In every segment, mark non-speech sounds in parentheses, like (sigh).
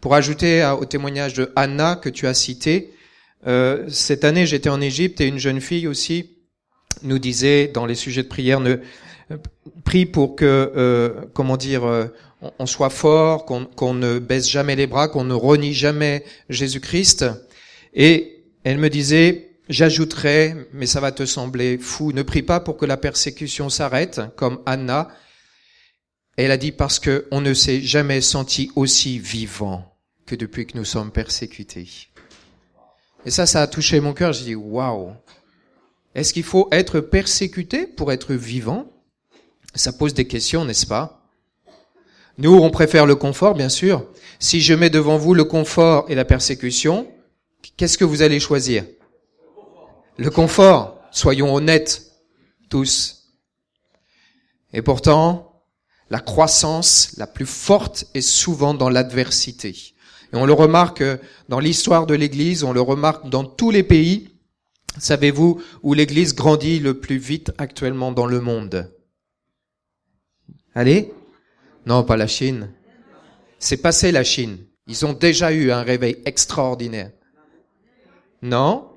Pour ajouter au témoignage de Anna que tu as cité, euh, cette année j'étais en Égypte et une jeune fille aussi nous disait dans les sujets de prière, ne, prie pour que, euh, comment dire, euh, on soit fort, qu'on ne baisse jamais les bras, qu'on ne renie jamais Jésus-Christ. Et elle me disait, j'ajouterai, mais ça va te sembler fou, ne prie pas pour que la persécution s'arrête, comme Anna. Elle a dit parce que on ne s'est jamais senti aussi vivant que depuis que nous sommes persécutés. Et ça, ça a touché mon cœur. J'ai dit, waouh. Est-ce qu'il faut être persécuté pour être vivant? Ça pose des questions, n'est-ce pas? Nous, on préfère le confort, bien sûr. Si je mets devant vous le confort et la persécution, qu'est-ce que vous allez choisir? Le confort. Soyons honnêtes, tous. Et pourtant, la croissance la plus forte est souvent dans l'adversité. Et on le remarque dans l'histoire de l'Église, on le remarque dans tous les pays. Savez-vous où l'Église grandit le plus vite actuellement dans le monde? Allez? Non, pas la Chine. C'est passé la Chine. Ils ont déjà eu un réveil extraordinaire. Non?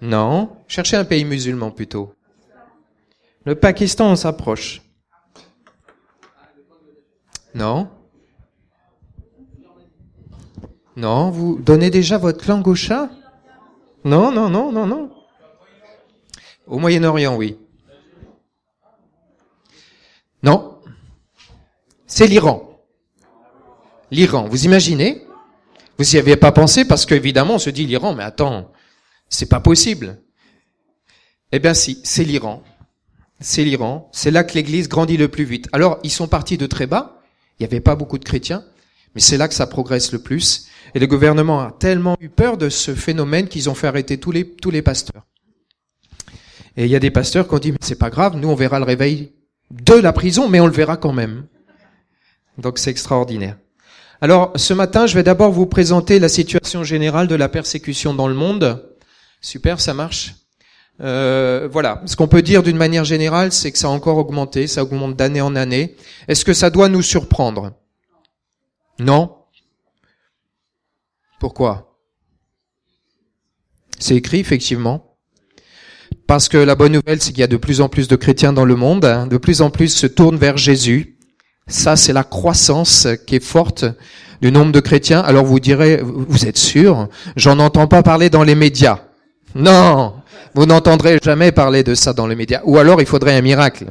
Non? Cherchez un pays musulman plutôt. Le Pakistan, s'approche. Non Non, vous donnez déjà votre langue au chat? Non, non, non, non, non. Au Moyen-Orient, oui. Non c'est l'Iran. L'Iran, vous imaginez? Vous n'y aviez pas pensé parce qu'évidemment on se dit l'Iran, mais attends, c'est pas possible. Eh bien si, c'est l'Iran. C'est l'Iran. C'est là que l'Église grandit le plus vite. Alors ils sont partis de très bas. Il n'y avait pas beaucoup de chrétiens, mais c'est là que ça progresse le plus. Et le gouvernement a tellement eu peur de ce phénomène qu'ils ont fait arrêter tous les tous les pasteurs. Et il y a des pasteurs qui ont dit mais c'est pas grave, nous on verra le réveil de la prison, mais on le verra quand même. Donc c'est extraordinaire. Alors ce matin, je vais d'abord vous présenter la situation générale de la persécution dans le monde. Super, ça marche? Euh, voilà. Ce qu'on peut dire d'une manière générale, c'est que ça a encore augmenté, ça augmente d'année en année. Est-ce que ça doit nous surprendre? Non? Pourquoi? C'est écrit effectivement. Parce que la bonne nouvelle, c'est qu'il y a de plus en plus de chrétiens dans le monde, hein. de plus en plus se tournent vers Jésus. Ça, c'est la croissance qui est forte du nombre de chrétiens. Alors vous direz, vous êtes sûr? J'en entends pas parler dans les médias. Non, vous n'entendrez jamais parler de ça dans les médias. Ou alors il faudrait un miracle.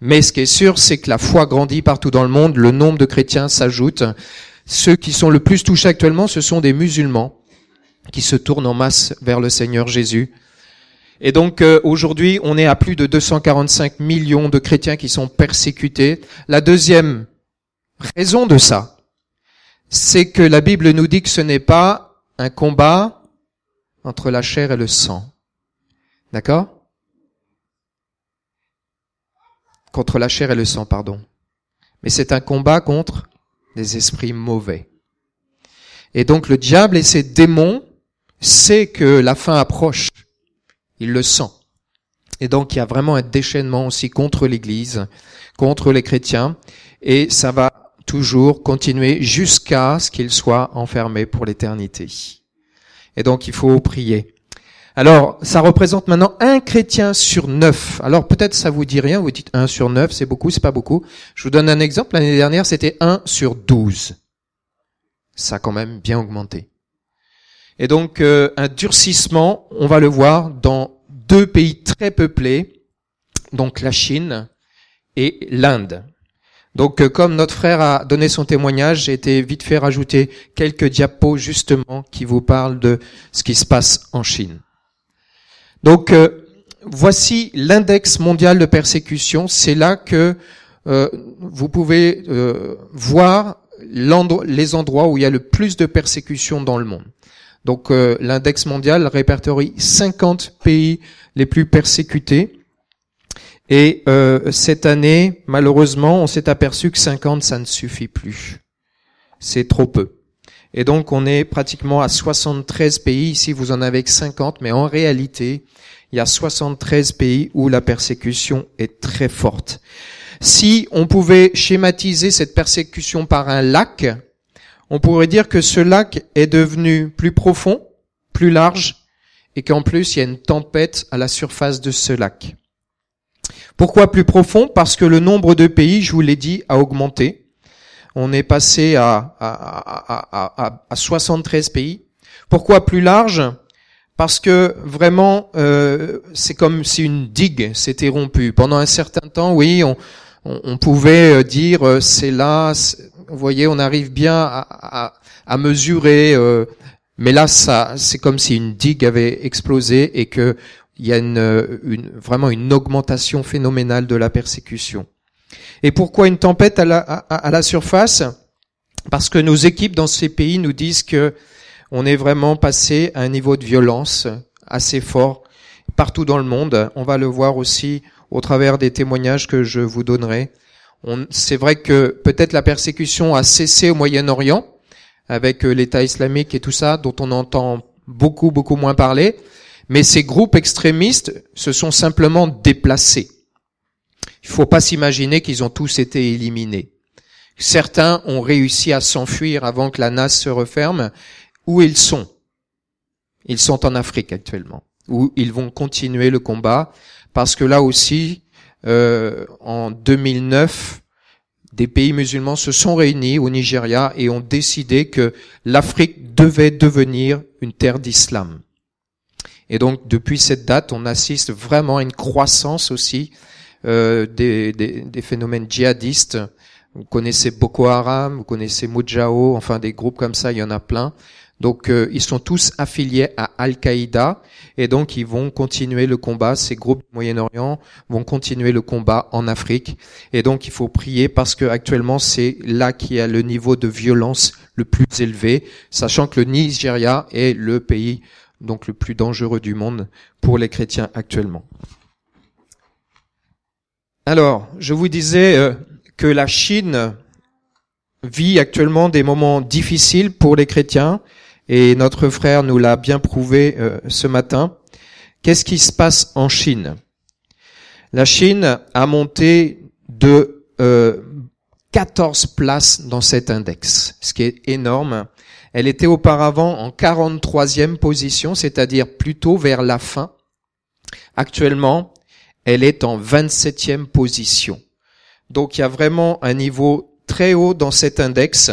Mais ce qui est sûr, c'est que la foi grandit partout dans le monde, le nombre de chrétiens s'ajoute. Ceux qui sont le plus touchés actuellement, ce sont des musulmans qui se tournent en masse vers le Seigneur Jésus. Et donc euh, aujourd'hui, on est à plus de 245 millions de chrétiens qui sont persécutés. La deuxième raison de ça, c'est que la Bible nous dit que ce n'est pas un combat entre la chair et le sang. D'accord? Contre la chair et le sang, pardon. Mais c'est un combat contre des esprits mauvais. Et donc le diable et ses démons sait que la fin approche il le sent. Et donc il y a vraiment un déchaînement aussi contre l'Église, contre les chrétiens, et ça va toujours continuer jusqu'à ce qu'ils soient enfermés pour l'éternité. Et donc il faut prier. Alors, ça représente maintenant un chrétien sur neuf. Alors peut-être ça vous dit rien, vous dites un sur neuf, c'est beaucoup, c'est pas beaucoup. Je vous donne un exemple. L'année dernière, c'était un sur douze. Ça a quand même bien augmenté. Et donc euh, un durcissement, on va le voir dans deux pays très peuplés, donc la Chine et l'Inde. Donc euh, comme notre frère a donné son témoignage, j'ai été vite fait rajouter quelques diapos justement qui vous parlent de ce qui se passe en Chine. Donc euh, voici l'index mondial de persécution. C'est là que vous pouvez voir les endroits où il y a le plus de persécution dans le monde. Donc euh, l'index mondial répertorie 50 pays les plus persécutés. Et euh, cette année, malheureusement, on s'est aperçu que 50, ça ne suffit plus. C'est trop peu. Et donc on est pratiquement à 73 pays. Ici, vous en avez que 50, mais en réalité, il y a 73 pays où la persécution est très forte. Si on pouvait schématiser cette persécution par un lac, on pourrait dire que ce lac est devenu plus profond, plus large, et qu'en plus il y a une tempête à la surface de ce lac. Pourquoi plus profond? Parce que le nombre de pays, je vous l'ai dit, a augmenté. On est passé à, à, à, à 73 pays. Pourquoi plus large? Parce que vraiment, euh, c'est comme si une digue s'était rompue. Pendant un certain temps, oui, on, pouvait euh, dire euh, c'est là, vous voyez, on arrive bien à, mesurer, mais là, ça, c'est comme si une digue avait explosé et que il y a une, une, vraiment une augmentation phénoménale de la persécution. Et pourquoi une tempête à la, à, la surface? Parce que nos équipes dans ces pays nous disent que on est vraiment passé à un niveau de violence assez fort partout dans le monde. On va le voir aussi au travers des témoignages que je vous donnerai. C'est vrai que peut-être la persécution a cessé au Moyen-Orient avec euh, l'État islamique et tout ça, dont on entend beaucoup, beaucoup moins parler, mais ces groupes extrémistes se sont simplement déplacés. Il ne faut pas s'imaginer qu'ils ont tous été éliminés. Certains ont réussi à s'enfuir avant que la nasse se referme. Où ils sont? Ils sont en Afrique actuellement, où ils vont continuer le combat parce que là aussi, euh, en 2009, des pays musulmans se sont réunis au Nigeria et ont décidé que l'Afrique devait devenir une terre d'islam. Et donc, depuis cette date, on assiste vraiment à une croissance aussi euh, des, des, des, phénomènes djihadistes. Vous connaissez Boko Haram, vous connaissez Mujao, enfin des groupes comme ça, il y en a plein. Donc euh, ils sont tous affiliés à Al-Qaïda et donc ils vont continuer le combat. Ces groupes du Moyen-Orient vont continuer le combat en Afrique et donc il faut prier parce que actuellement c'est là qu'il y a le niveau de violence le plus élevé, sachant que le Nigeria est le pays donc le plus dangereux du monde pour les chrétiens actuellement. Alors, je vous disais euh, que la Chine vit actuellement des moments difficiles pour les chrétiens et notre frère nous l'a bien prouvé euh, ce matin. Qu'est-ce qui se passe en Chine? La Chine a monté de euh, 14 places dans cet index, ce qui est énorme. Elle était auparavant en 43e position, c'est-à-dire plutôt vers la fin. Actuellement, elle est en 27e position. Donc il y a vraiment un niveau très haut dans cet index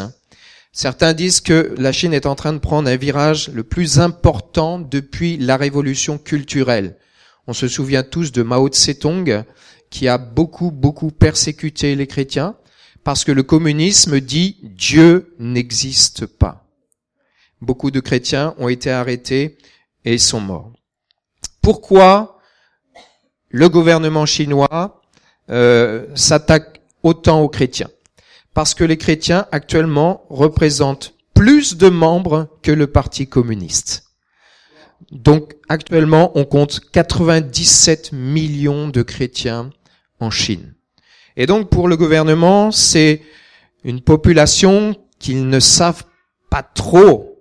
Certains disent que la Chine est en train de prendre un virage le plus important depuis la révolution culturelle. On se souvient tous de Mao Tse-tung qui a beaucoup, beaucoup persécuté les chrétiens parce que le communisme dit Dieu n'existe pas. Beaucoup de chrétiens ont été arrêtés et sont morts. Pourquoi le gouvernement chinois euh, s'attaque autant aux chrétiens? Parce que les chrétiens actuellement représentent plus de membres que le Parti communiste. Donc actuellement, on compte 97 millions de chrétiens en Chine. Et donc pour le gouvernement, c'est une population qu'ils ne savent pas trop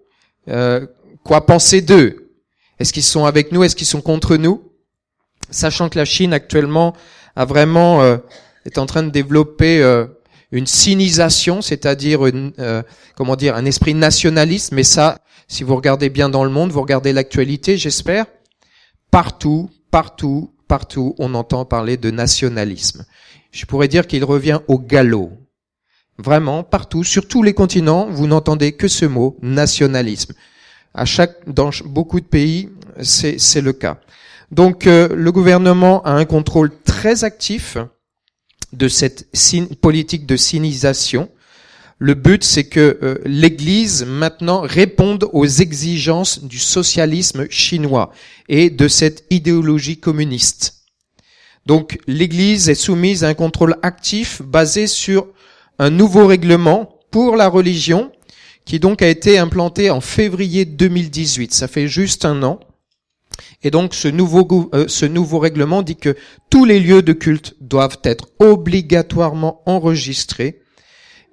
euh, quoi penser d'eux? Est-ce qu'ils sont avec nous? Est-ce qu'ils sont contre nous? Sachant que la Chine actuellement a vraiment euh, est en train de développer euh, une sinisation, c'est-à-dire euh, comment dire, un esprit nationaliste. Mais ça, si vous regardez bien dans le monde, vous regardez l'actualité, j'espère, partout, partout, partout, on entend parler de nationalisme. Je pourrais dire qu'il revient au galop. Vraiment, partout, sur tous les continents, vous n'entendez que ce mot, nationalisme. À chaque, dans beaucoup de pays, c'est le cas. Donc, euh, le gouvernement a un contrôle très actif de cette politique de sinisation. Le but, c'est que euh, l'Église maintenant réponde aux exigences du socialisme chinois et de cette idéologie communiste. Donc l'Église est soumise à un contrôle actif basé sur un nouveau règlement pour la religion qui donc a été implanté en février 2018. Ça fait juste un an. Et donc ce nouveau, euh, ce nouveau règlement dit que tous les lieux de culte doivent être obligatoirement enregistrés.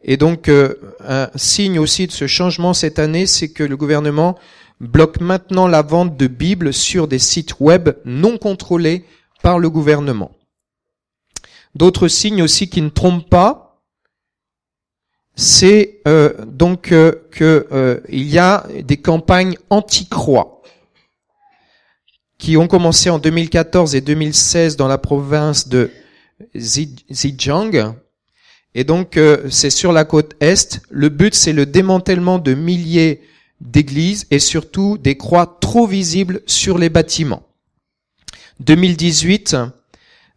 Et donc euh, un signe aussi de ce changement cette année, c'est que le gouvernement bloque maintenant la vente de Bibles sur des sites web non contrôlés par le gouvernement. D'autres signes aussi qui ne trompent pas, c'est euh, donc euh, euh, y a des campagnes anti-croix qui ont commencé en 2014 et 2016 dans la province de Zhejiang. Et donc c'est sur la côte est. Le but c'est le démantèlement de milliers d'églises et surtout des croix trop visibles sur les bâtiments. 2018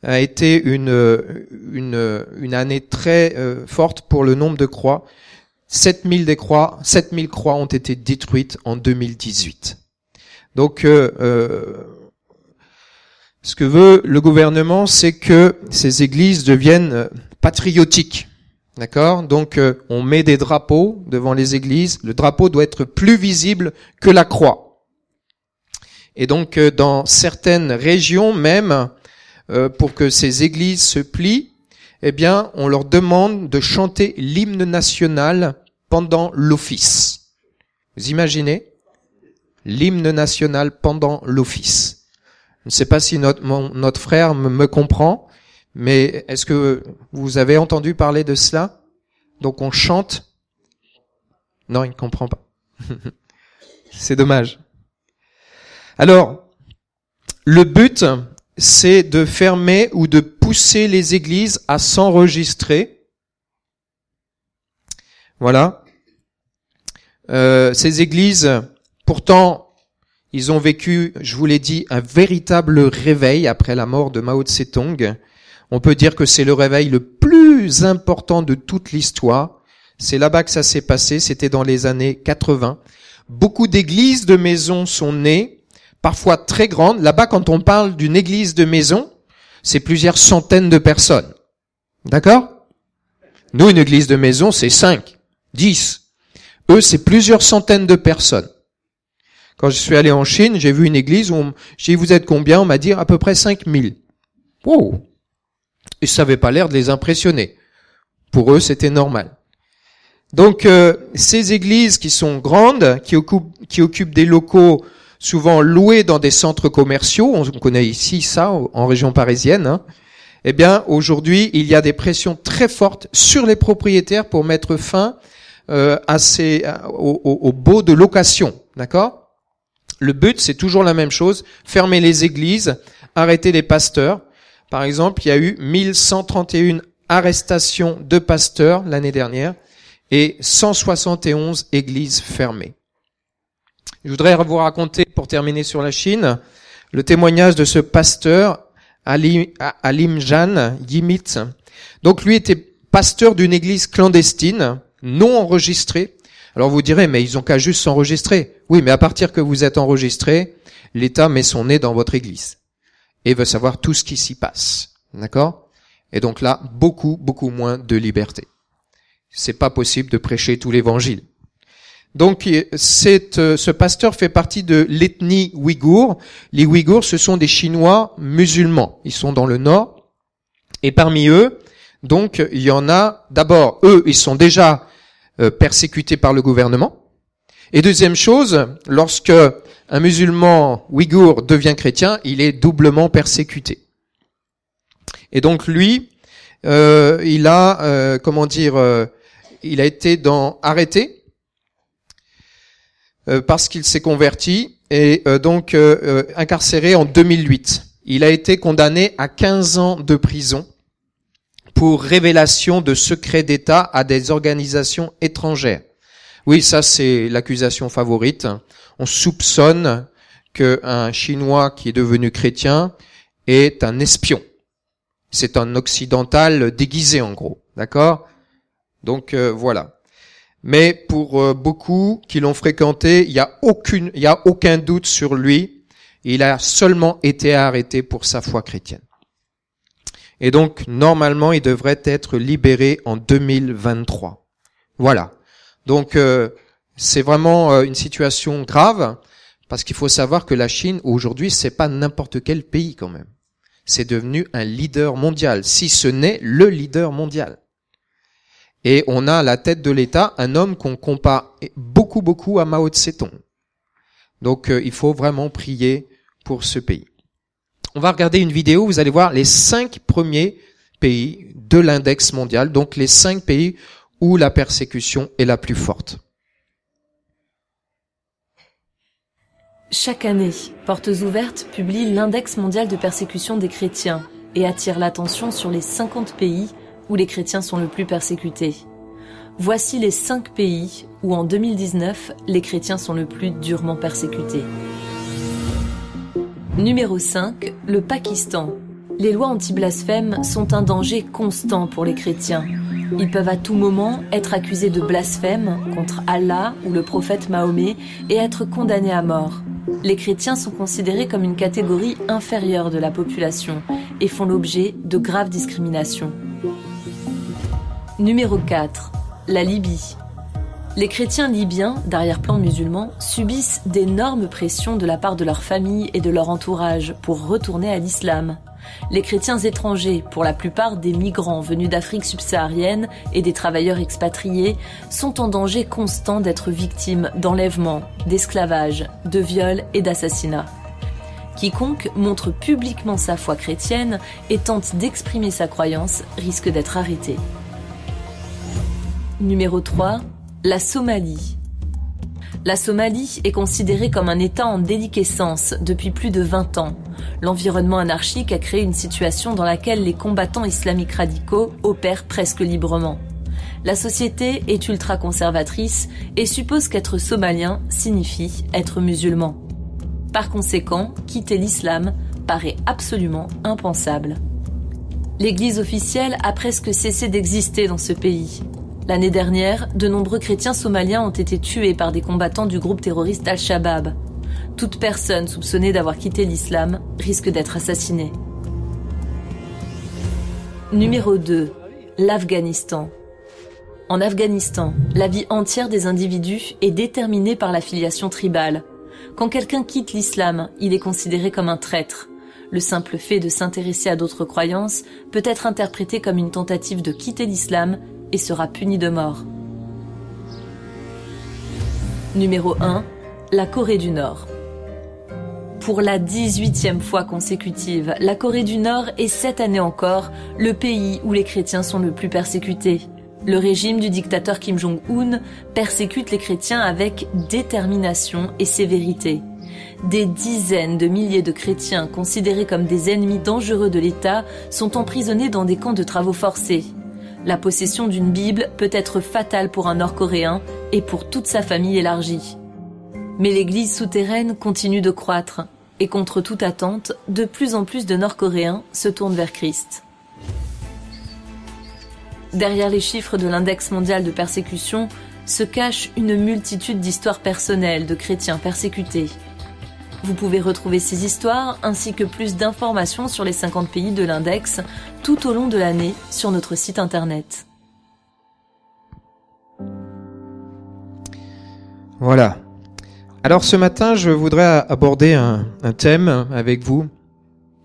a été une, une, une année très euh, forte pour le nombre de croix. 7000 des croix, 7000 croix ont été détruites en 2018. Donc, euh, euh, ce que veut le gouvernement, c'est que ces églises deviennent patriotiques. D'accord? Donc, on met des drapeaux devant les églises. Le drapeau doit être plus visible que la croix. Et donc, dans certaines régions même, euh, pour que ces églises se plient, eh bien, on leur demande de chanter l'hymne national pendant l'office. Vous imaginez? L'hymne national pendant l'office. Je ne sais pas si notre, notre frère me, me comprend, mais est-ce que vous avez entendu parler de cela? Donc on chante. Non, il ne comprend pas. (laughs) C'est dommage. Alors, le but, c'est de fermer ou de pousser les églises à s'enregistrer. Voilà. Euh, ces églises, pourtant, ils ont vécu, je vous l'ai dit, un véritable réveil après la mort de Mao Tse-tung. On peut dire que c'est le réveil le plus important de toute l'histoire. C'est là-bas que ça s'est passé, c'était dans les années 80. Beaucoup d'églises de maisons sont nées, parfois très grandes. Là-bas, quand on parle d'une église de maison, c'est plusieurs centaines de personnes. D'accord? Nous, une église de maison, c'est cinq, dix. Eux, c'est plusieurs centaines de personnes. Quand je suis allé en Chine, j'ai vu une église où j'ai dit, vous êtes combien? On m'a dit à peu près 5000. Wow Et ça n'avait pas l'air de les impressionner. Pour eux, c'était normal. Donc, euh, ces églises qui sont grandes, qui occupent des locaux souvent loués dans des centres commerciaux, on connaît ici ça en région parisienne, hein. eh bien aujourd'hui il y a des pressions très fortes sur les propriétaires pour mettre fin euh, à ces, au, au, beau de location, d'accord? Le but c'est toujours la même chose, fermer les églises, arrêter les pasteurs. Par exemple, il y a eu 1131 arrestations de pasteurs l'année dernière et 171 églises fermées. Je voudrais vous raconter, pour terminer sur la Chine, le témoignage de ce pasteur, Alim Jan Yimit. Donc lui était pasteur d'une église clandestine, non enregistrée. Alors vous direz, mais ils ont qu'à juste s'enregistrer. Oui, mais à partir que vous êtes enregistré, l'État met son nez dans votre église et veut savoir tout ce qui s'y passe. D'accord? Et donc là, beaucoup, beaucoup moins de liberté. C'est pas possible de prêcher tout l'évangile. Donc euh, ce pasteur fait partie de l'ethnie ouïghour. Les Ouïghours, ce sont des Chinois musulmans. Ils sont dans le nord. Et parmi eux, donc il y en a, d'abord, eux, ils sont déjà euh, persécutés par le gouvernement. Et deuxième chose, lorsque un musulman ouïghour devient chrétien, il est doublement persécuté. Et donc lui, euh, il a, comment dire, il a été dans, arrêté parce qu'il s'est converti et euh, donc euh, incarcéré en 2008. Il a été condamné à 15 ans de prison pour révélation de secrets d'État à des organisations étrangères. Oui, ça c'est l'accusation favorite. On soupçonne qu'un Chinois qui est devenu chrétien est un espion. C'est un occidental déguisé en gros, d'accord? Donc voilà. Mais pour euh, beaucoup qui l'ont fréquenté, il n'y a y a aucun doute sur lui. Il a seulement été arrêté pour sa foi chrétienne. Et donc, normalement, il devrait être libéré en 2023. Voilà. Donc, euh, c'est vraiment euh, une situation grave parce qu'il faut savoir que la Chine aujourd'hui, c'est pas n'importe quel pays quand même. C'est devenu un leader mondial, si ce n'est le leader mondial. Et on a à la tête de l'État un homme qu'on compare beaucoup, beaucoup à Mao Tse-tung. Donc euh, il faut vraiment prier pour ce pays. On va regarder une vidéo, vous allez voir les cinq premiers pays de l'index mondial, donc les cinq pays où la persécution est la plus forte. Chaque année, Portes Ouvertes publie l'index mondial de persécution des chrétiens et attire l'attention sur les 50 pays où les chrétiens sont le plus persécutés. Voici les 5 pays où en 2019 les chrétiens sont le plus durement persécutés. Numéro 5, le Pakistan. Les lois anti-blasphème sont un danger constant pour les chrétiens. Ils peuvent à tout moment être accusés de blasphème contre Allah ou le prophète Mahomet et être condamnés à mort les chrétiens sont considérés comme une catégorie inférieure de la population et font l'objet de graves discriminations. Numéro 4. La Libye. Les chrétiens libyens, d'arrière-plan musulman, subissent d'énormes pressions de la part de leur famille et de leur entourage pour retourner à l'islam les chrétiens étrangers, pour la plupart des migrants venus d'Afrique subsaharienne et des travailleurs expatriés, sont en danger constant d'être victimes d'enlèvements, d'esclavage, de viols et d'assassinats. Quiconque montre publiquement sa foi chrétienne et tente d'exprimer sa croyance risque d'être arrêté. Numéro 3. La Somalie. La Somalie est considérée comme un État en déliquescence depuis plus de 20 ans. L'environnement anarchique a créé une situation dans laquelle les combattants islamiques radicaux opèrent presque librement. La société est ultra-conservatrice et suppose qu'être somalien signifie être musulman. Par conséquent, quitter l'islam paraît absolument impensable. L'Église officielle a presque cessé d'exister dans ce pays. L'année dernière, de nombreux chrétiens somaliens ont été tués par des combattants du groupe terroriste Al-Shabaab. Toute personne soupçonnée d'avoir quitté l'islam risque d'être assassinée. Numéro 2. L'Afghanistan. En Afghanistan, la vie entière des individus est déterminée par l'affiliation tribale. Quand quelqu'un quitte l'islam, il est considéré comme un traître. Le simple fait de s'intéresser à d'autres croyances peut être interprété comme une tentative de quitter l'islam et sera puni de mort. Numéro 1. La Corée du Nord. Pour la 18e fois consécutive, la Corée du Nord est cette année encore le pays où les chrétiens sont le plus persécutés. Le régime du dictateur Kim Jong-un persécute les chrétiens avec détermination et sévérité. Des dizaines de milliers de chrétiens considérés comme des ennemis dangereux de l'État sont emprisonnés dans des camps de travaux forcés. La possession d'une Bible peut être fatale pour un Nord-Coréen et pour toute sa famille élargie. Mais l'Église souterraine continue de croître, et contre toute attente, de plus en plus de Nord-Coréens se tournent vers Christ. Derrière les chiffres de l'index mondial de persécution se cache une multitude d'histoires personnelles de chrétiens persécutés, vous pouvez retrouver ces histoires ainsi que plus d'informations sur les 50 pays de l'index tout au long de l'année sur notre site internet. Voilà. Alors ce matin, je voudrais aborder un, thème avec vous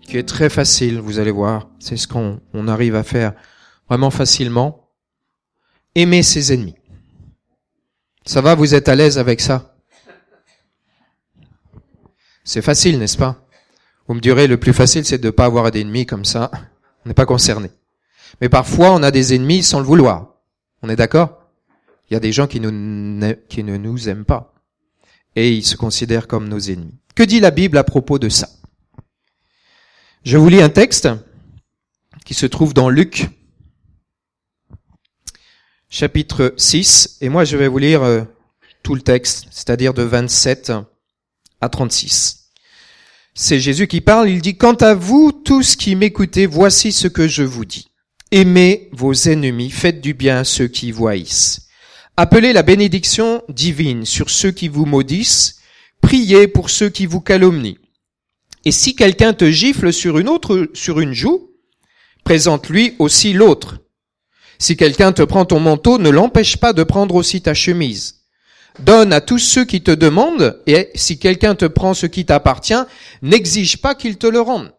qui est très facile, vous allez voir. C'est ce qu'on arrive à faire vraiment facilement. Aimer ses ennemis. Ça va, vous êtes à l'aise avec ça? C'est facile, n'est-ce pas? Vous me direz, le plus facile, c'est de ne pas avoir d'ennemis comme ça. On n'est pas concerné. Mais parfois, on a des ennemis sans le vouloir. On est d'accord? Il y a des gens qui, qui ne nous aiment pas. Et ils se considèrent comme nos ennemis. Que dit la Bible à propos de ça? Je vous lis un texte qui se trouve dans Luc, chapitre 6, et moi je vais vous lire euh, tout le texte, c'est-à-dire de 27 à 36. C'est Jésus qui parle, il dit, Quant à vous, tous qui m'écoutez, voici ce que je vous dis. Aimez vos ennemis, faites du bien à ceux qui vous haïssent. Appelez la bénédiction divine sur ceux qui vous maudissent, priez pour ceux qui vous calomnient. Et si quelqu'un te gifle sur une autre, sur une joue, présente-lui aussi l'autre. Si quelqu'un te prend ton manteau, ne l'empêche pas de prendre aussi ta chemise. Donne à tous ceux qui te demandent, et si quelqu'un te prend ce qui t'appartient, n'exige pas qu'il te le rende.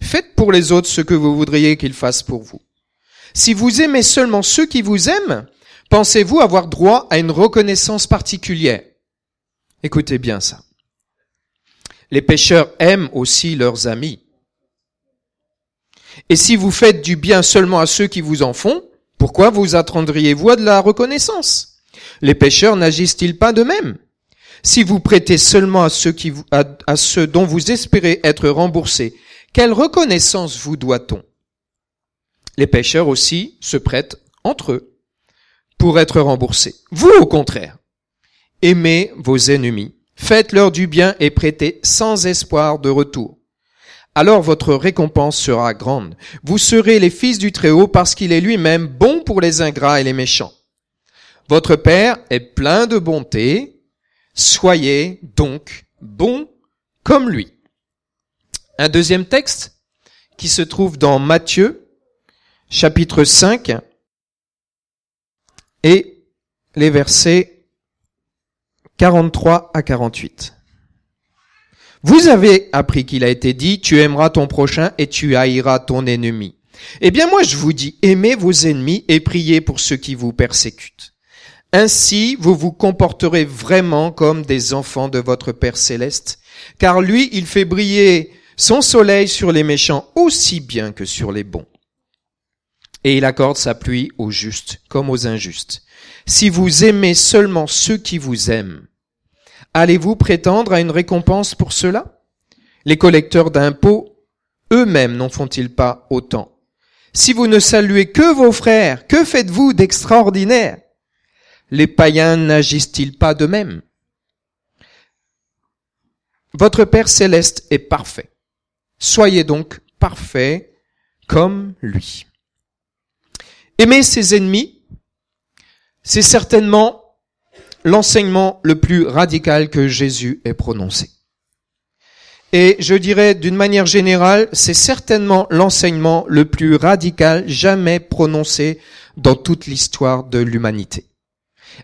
Faites pour les autres ce que vous voudriez qu'ils fassent pour vous. Si vous aimez seulement ceux qui vous aiment, pensez-vous avoir droit à une reconnaissance particulière? Écoutez bien ça. Les pécheurs aiment aussi leurs amis. Et si vous faites du bien seulement à ceux qui vous en font, Pourquoi vous attendriez-vous à de la reconnaissance? Les pécheurs n'agissent-ils pas de même? Si vous prêtez seulement à ceux, qui à, ceux dont vous espérez être remboursés, quelle reconnaissance vous doit-on? Les pécheurs aussi se prêtent entre eux pour être remboursés. Vous, au contraire, aimez vos ennemis, faites-leur du bien et prêtez sans espoir de retour. Alors votre récompense sera grande. Vous serez les fils du Très-Haut parce qu'il est lui-même bon pour les ingrats et les méchants. Votre Père est plein de bonté. Soyez donc bons comme lui. Un deuxième texte qui se trouve dans Matthieu, chapitre 5, et les versets 43 à 48. Vous avez appris qu'il a été dit, tu aimeras ton prochain et tu haïras ton ennemi. Eh bien moi je vous dis, aimez vos ennemis et priez pour ceux qui vous persécutent. Ainsi vous vous comporterez vraiment comme des enfants de votre Père céleste, car lui il fait briller son soleil sur les méchants aussi bien que sur les bons. Et il accorde sa pluie aux justes comme aux injustes. Si vous aimez seulement ceux qui vous aiment, allez-vous prétendre à une récompense pour cela? Les collecteurs d'impôts eux-mêmes n'en font-ils pas autant? Si vous ne saluez que vos frères, que faites-vous d'extraordinaire? Les païens n'agissent-ils pas de même Votre Père céleste est parfait. Soyez donc parfaits comme lui. Aimer ses ennemis, c'est certainement l'enseignement le plus radical que Jésus ait prononcé. Et je dirais d'une manière générale, c'est certainement l'enseignement le plus radical jamais prononcé dans toute l'histoire de l'humanité.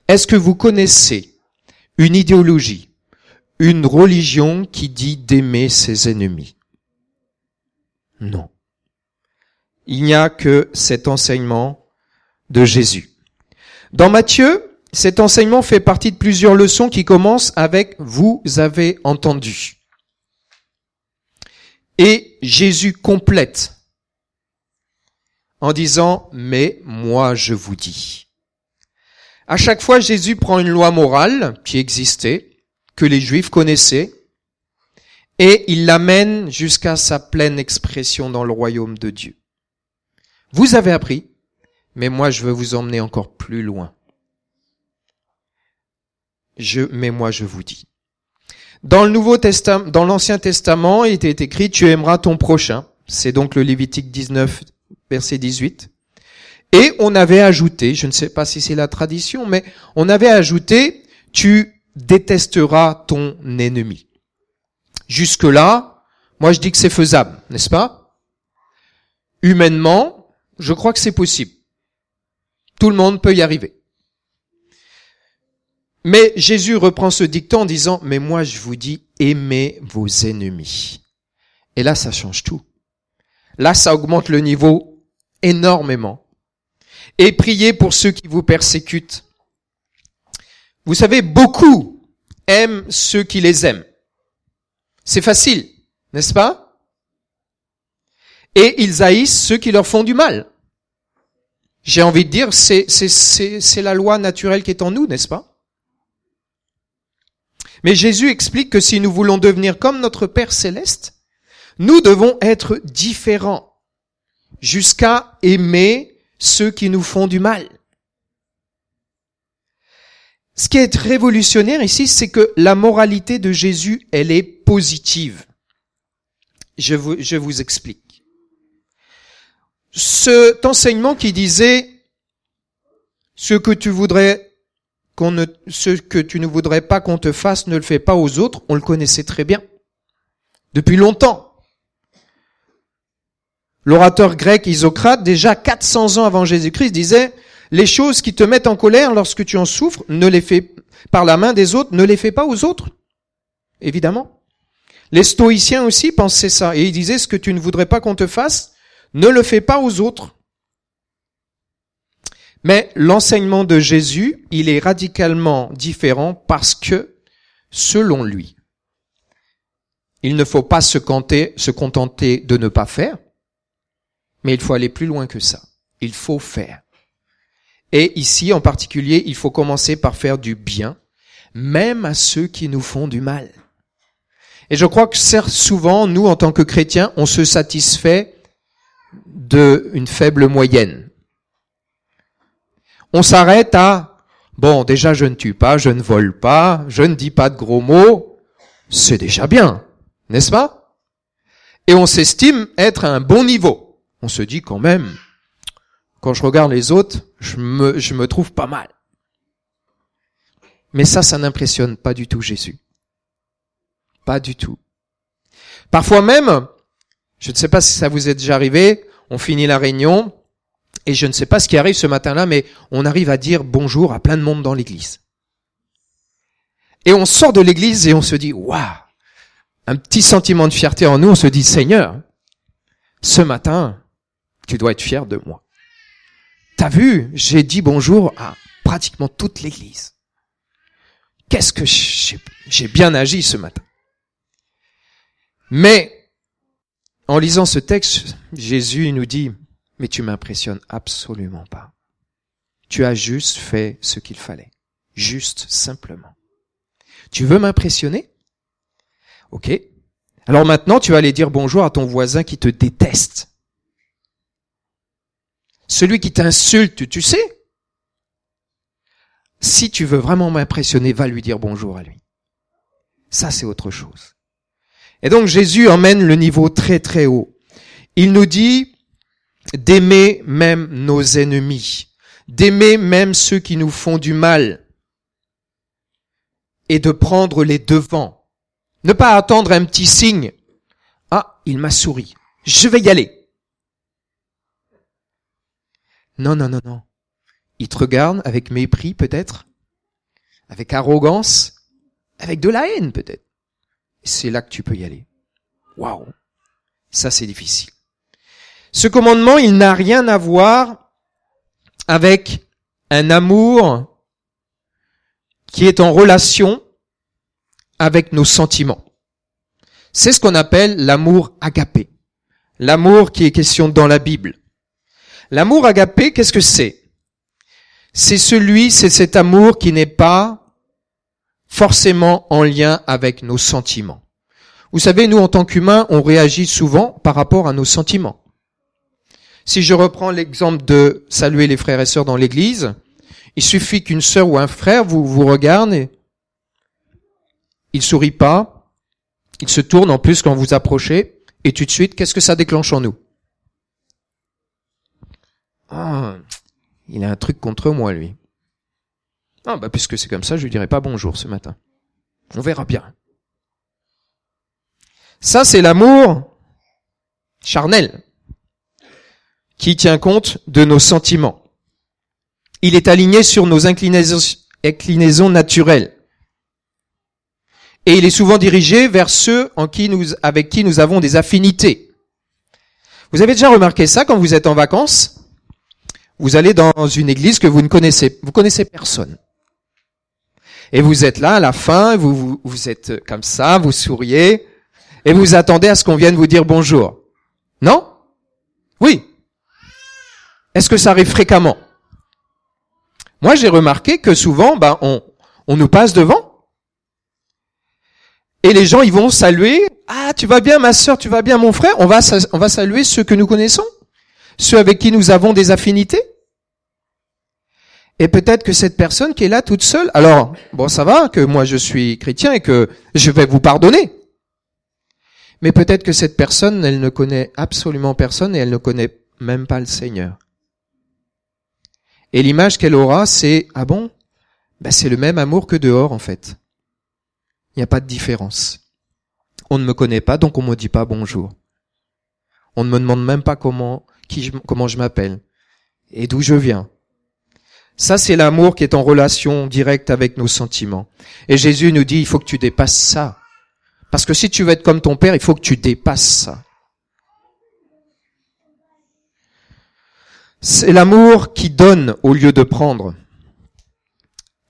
Est-ce que vous connaissez une idéologie, une religion qui dit d'aimer ses ennemis? Non. Il n'y a que cet enseignement de Jésus. Dans Matthieu, cet enseignement fait partie de plusieurs leçons qui commencent avec vous avez entendu. Et Jésus complète en disant mais moi je vous dis. À chaque fois, Jésus prend une loi morale qui existait, que les Juifs connaissaient, et il l'amène jusqu'à sa pleine expression dans le royaume de Dieu. Vous avez appris mais moi je veux vous emmener encore plus loin. Je, mais moi je vous dis. Dans le Nouveau Testament, dans l'Ancien Testament, il était écrit tu aimeras ton prochain. C'est donc le Lévitique 19, verset 18. Et on avait ajouté, je ne sais pas si c'est la tradition, mais on avait ajouté tu détesteras ton ennemi. Jusque là, moi je dis que c'est faisable, n'est-ce pas? Humainement, je crois que c'est possible. Tout le monde peut y arriver. Mais Jésus reprend ce dicton en disant, mais moi je vous dis, aimez vos ennemis. Et là, ça change tout. Là, ça augmente le niveau énormément. Et priez pour ceux qui vous persécutent. Vous savez, beaucoup aiment ceux qui les aiment. C'est facile, n'est-ce pas? Et ils haïssent ceux qui leur font du mal. J'ai envie de dire, c'est, c'est, la loi naturelle qui est en nous, n'est-ce pas? Mais Jésus explique que si nous voulons devenir comme notre Père céleste, nous devons être différents jusqu'à aimer ceux qui nous font du mal. Ce qui est révolutionnaire ici, c'est que la moralité de Jésus, elle est positive. Je vous, je vous explique cet enseignement qui disait ce que tu voudrais qu'on ne, ce que tu ne voudrais pas qu'on te fasse, ne le fais pas aux autres, on le connaissait très bien. Depuis longtemps. L'orateur grec Isocrate, déjà 400 ans avant Jésus-Christ, disait, les choses qui te mettent en colère lorsque tu en souffres, ne les fais par la main des autres, ne les fais pas aux autres. Évidemment. Les stoïciens aussi pensaient ça. Et ils disaient, ce que tu ne voudrais pas qu'on te fasse, ne le fais pas aux autres. Mais l'enseignement de Jésus, il est radicalement différent parce que, selon lui, il ne faut pas se contenter, se contenter de ne pas faire, mais il faut aller plus loin que ça. Il faut faire. Et ici, en particulier, il faut commencer par faire du bien, même à ceux qui nous font du mal. Et je crois que souvent, nous, en tant que chrétiens, on se satisfait de une faible moyenne. On s'arrête à, bon, déjà je ne tue pas, je ne vole pas, je ne dis pas de gros mots, c'est déjà bien, n'est-ce pas? Et on s'estime être à un bon niveau. On se dit quand même, quand je regarde les autres, je me, je me trouve pas mal. Mais ça, ça n'impressionne pas du tout Jésus. Pas du tout. Parfois même, je ne sais pas si ça vous est déjà arrivé, on finit la réunion, et je ne sais pas ce qui arrive ce matin-là, mais on arrive à dire bonjour à plein de monde dans l'église. Et on sort de l'église et on se dit, waouh, un petit sentiment de fierté en nous, on se dit, Seigneur, ce matin, tu dois être fier de moi. T'as vu, j'ai dit bonjour à pratiquement toute l'église. Qu'est-ce que j'ai bien agi ce matin. Mais, en lisant ce texte, Jésus nous dit, mais tu m'impressionnes absolument pas. Tu as juste fait ce qu'il fallait. Juste, simplement. Tu veux m'impressionner? Ok. Alors maintenant, tu vas aller dire bonjour à ton voisin qui te déteste. Celui qui t'insulte, tu sais. Si tu veux vraiment m'impressionner, va lui dire bonjour à lui. Ça, c'est autre chose. Et donc Jésus emmène le niveau très très haut. Il nous dit d'aimer même nos ennemis, d'aimer même ceux qui nous font du mal, et de prendre les devants. Ne pas attendre un petit signe. Ah, il m'a souri. Je vais y aller. Non, non, non, non. Il te regarde avec mépris peut-être, avec arrogance, avec de la haine peut-être? C'est là que tu peux y aller. Waouh. Ça c'est difficile. Ce commandement, il n'a rien à voir avec un amour qui est en relation avec nos sentiments. C'est ce qu'on appelle l'amour agapé. L'amour qui est question dans la Bible. L'amour agapé, qu'est-ce que c'est? C'est celui, c'est cet amour qui n'est pas forcément en lien avec nos sentiments. Vous savez, nous, en tant qu'humains, on réagit souvent par rapport à nos sentiments. Si je reprends l'exemple de saluer les frères et sœurs dans l'église, il suffit qu'une sœur ou un frère vous, vous regarde et il sourit pas, il se tourne en plus quand vous approchez, et tout de suite, qu'est-ce que ça déclenche en nous? Ah, il a un truc contre moi, lui. Ah, bah, puisque c'est comme ça, je lui dirai pas bonjour ce matin. On verra bien. Ça, c'est l'amour charnel qui tient compte de nos sentiments. Il est aligné sur nos inclinaisons, naturelles. Et il est souvent dirigé vers ceux avec qui nous avons des affinités. Vous avez déjà remarqué ça quand vous êtes en vacances? Vous allez dans une église que vous ne connaissez, vous connaissez personne. Et vous êtes là à la fin, vous, êtes comme ça, vous souriez, et vous attendez à ce qu'on vienne vous dire bonjour. Non? Oui. Est-ce que ça arrive fréquemment? Moi, j'ai remarqué que souvent, ben, on, on nous passe devant. Et les gens, ils vont saluer. Ah, tu vas bien, ma sœur, tu vas bien, mon frère. On va, on va saluer ceux que nous connaissons, ceux avec qui nous avons des affinités. Et peut-être que cette personne qui est là toute seule, alors, bon, ça va, que moi je suis chrétien et que je vais vous pardonner. Mais peut-être que cette personne, elle ne connaît absolument personne et elle ne connaît même pas le Seigneur. Et l'image qu'elle aura, c'est ah bon? Ben, C'est le même amour que dehors en fait. Il n'y a pas de différence. On ne me connaît pas, donc on me dit pas bonjour. On ne me demande même pas comment, comment je m'appelle et d'où je viens. Ça, c'est l'amour qui est en relation directe avec nos sentiments. Et Jésus nous dit, il faut que tu dépasses ça. Parce que si tu veux être comme ton Père, il faut que tu dépasses ça. C'est l'amour qui donne au lieu de prendre.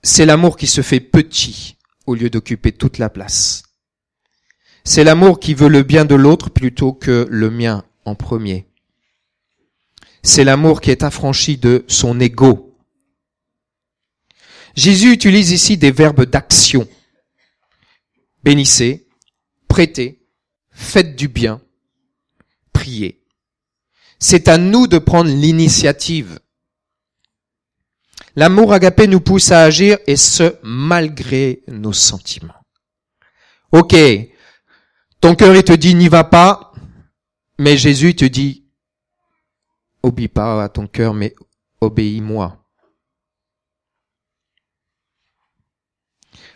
C'est l'amour qui se fait petit au lieu d'occuper toute la place. C'est l'amour qui veut le bien de l'autre plutôt que le mien en premier. C'est l'amour qui est affranchi de son ego Jésus utilise ici des verbes d'action. Bénissez, prêtez, faites du bien, priez. C'est à nous de prendre l'initiative. L'amour agapé nous pousse à agir et ce, malgré nos sentiments. Ok, ton cœur il te dit n'y va pas, mais Jésus te dit obéis pas à ton cœur, mais obéis-moi.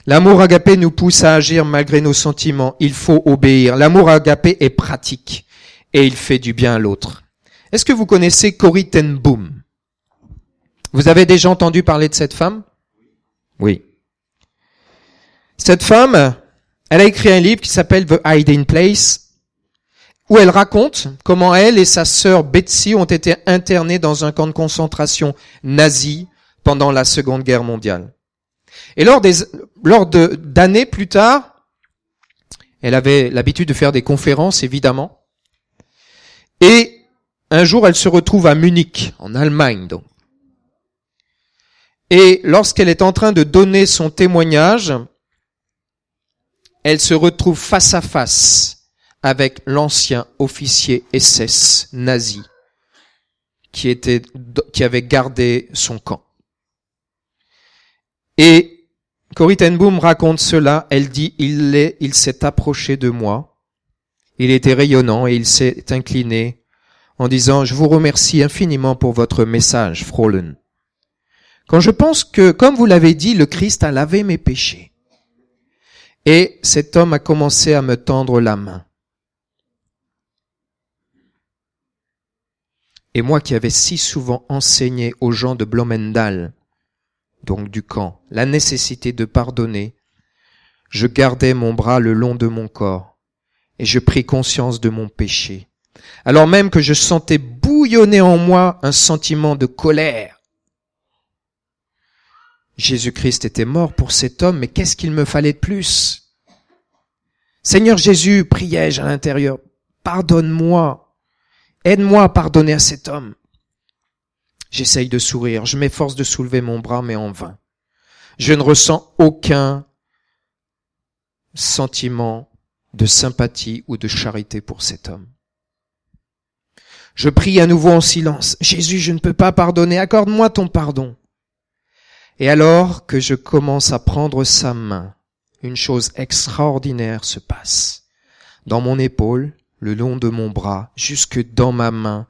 L'amour agapé nous pousse à agir malgré nos sentiments. Il faut obéir. L'amour agapé est pratique et il fait du bien à l'autre. Est-ce que vous connaissez Corrie ten Boom? Vous avez déjà entendu parler de cette femme? Oui. Cette femme, elle a écrit un livre qui s'appelle The Hiding Place, où elle raconte comment elle et sa sœur Betsy ont été internées dans un camp de concentration nazi pendant la Seconde Guerre mondiale. Et lors de, d'années plus tard, elle avait l'habitude de faire des conférences, évidemment. Et un jour, elle se retrouve à Munich, en Allemagne. Et lorsqu'elle est en train de donner son témoignage, elle se retrouve face à face avec l'ancien officier SS nazi qui avait gardé son camp. Et Corrie Boom raconte cela. Elle dit, il il s'est approché de moi. Il était rayonnant et il s'est incliné en disant, je vous remercie infiniment pour votre message, Frolen. Quand je pense que, comme vous l'avez dit, le Christ a lavé mes péchés. Et cet homme a commencé à me tendre la main. Et moi qui avais si souvent enseigné aux gens de Blomendal donc du camp, la nécessité de pardonner, je gardai mon bras le long de mon corps, et je pris conscience de mon péché, alors même que je sentais bouillonner en moi un sentiment de colère. Jésus-Christ était mort pour cet homme, mais qu'est-ce qu'il me fallait de plus? Seigneur Jésus, priai-je à l'intérieur, pardonne-moi, aide-moi à pardonner à cet homme. J'essaye de sourire, je m'efforce de soulever mon bras, mais en vain. Je ne ressens aucun sentiment de sympathie ou de charité pour cet homme. Je prie à nouveau en silence. Jésus, je ne peux pas pardonner, accorde-moi ton pardon. Et alors que je commence à prendre sa main, une chose extraordinaire se passe. Dans mon épaule, le long de mon bras, jusque dans ma main,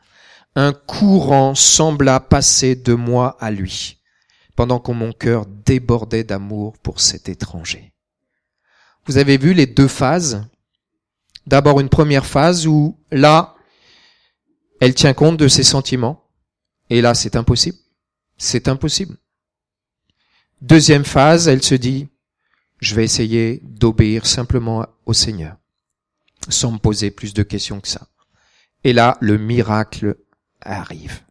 un courant sembla passer de moi à lui, pendant que mon cœur débordait d'amour pour cet étranger. Vous avez vu les deux phases? D'abord une première phase où là, elle tient compte de ses sentiments, et là c'est impossible. C'est impossible. Deuxième phase, elle se dit, je vais essayer d'obéir simplement au Seigneur, sans me poser plus de questions que ça. Et là, le miracle arrive.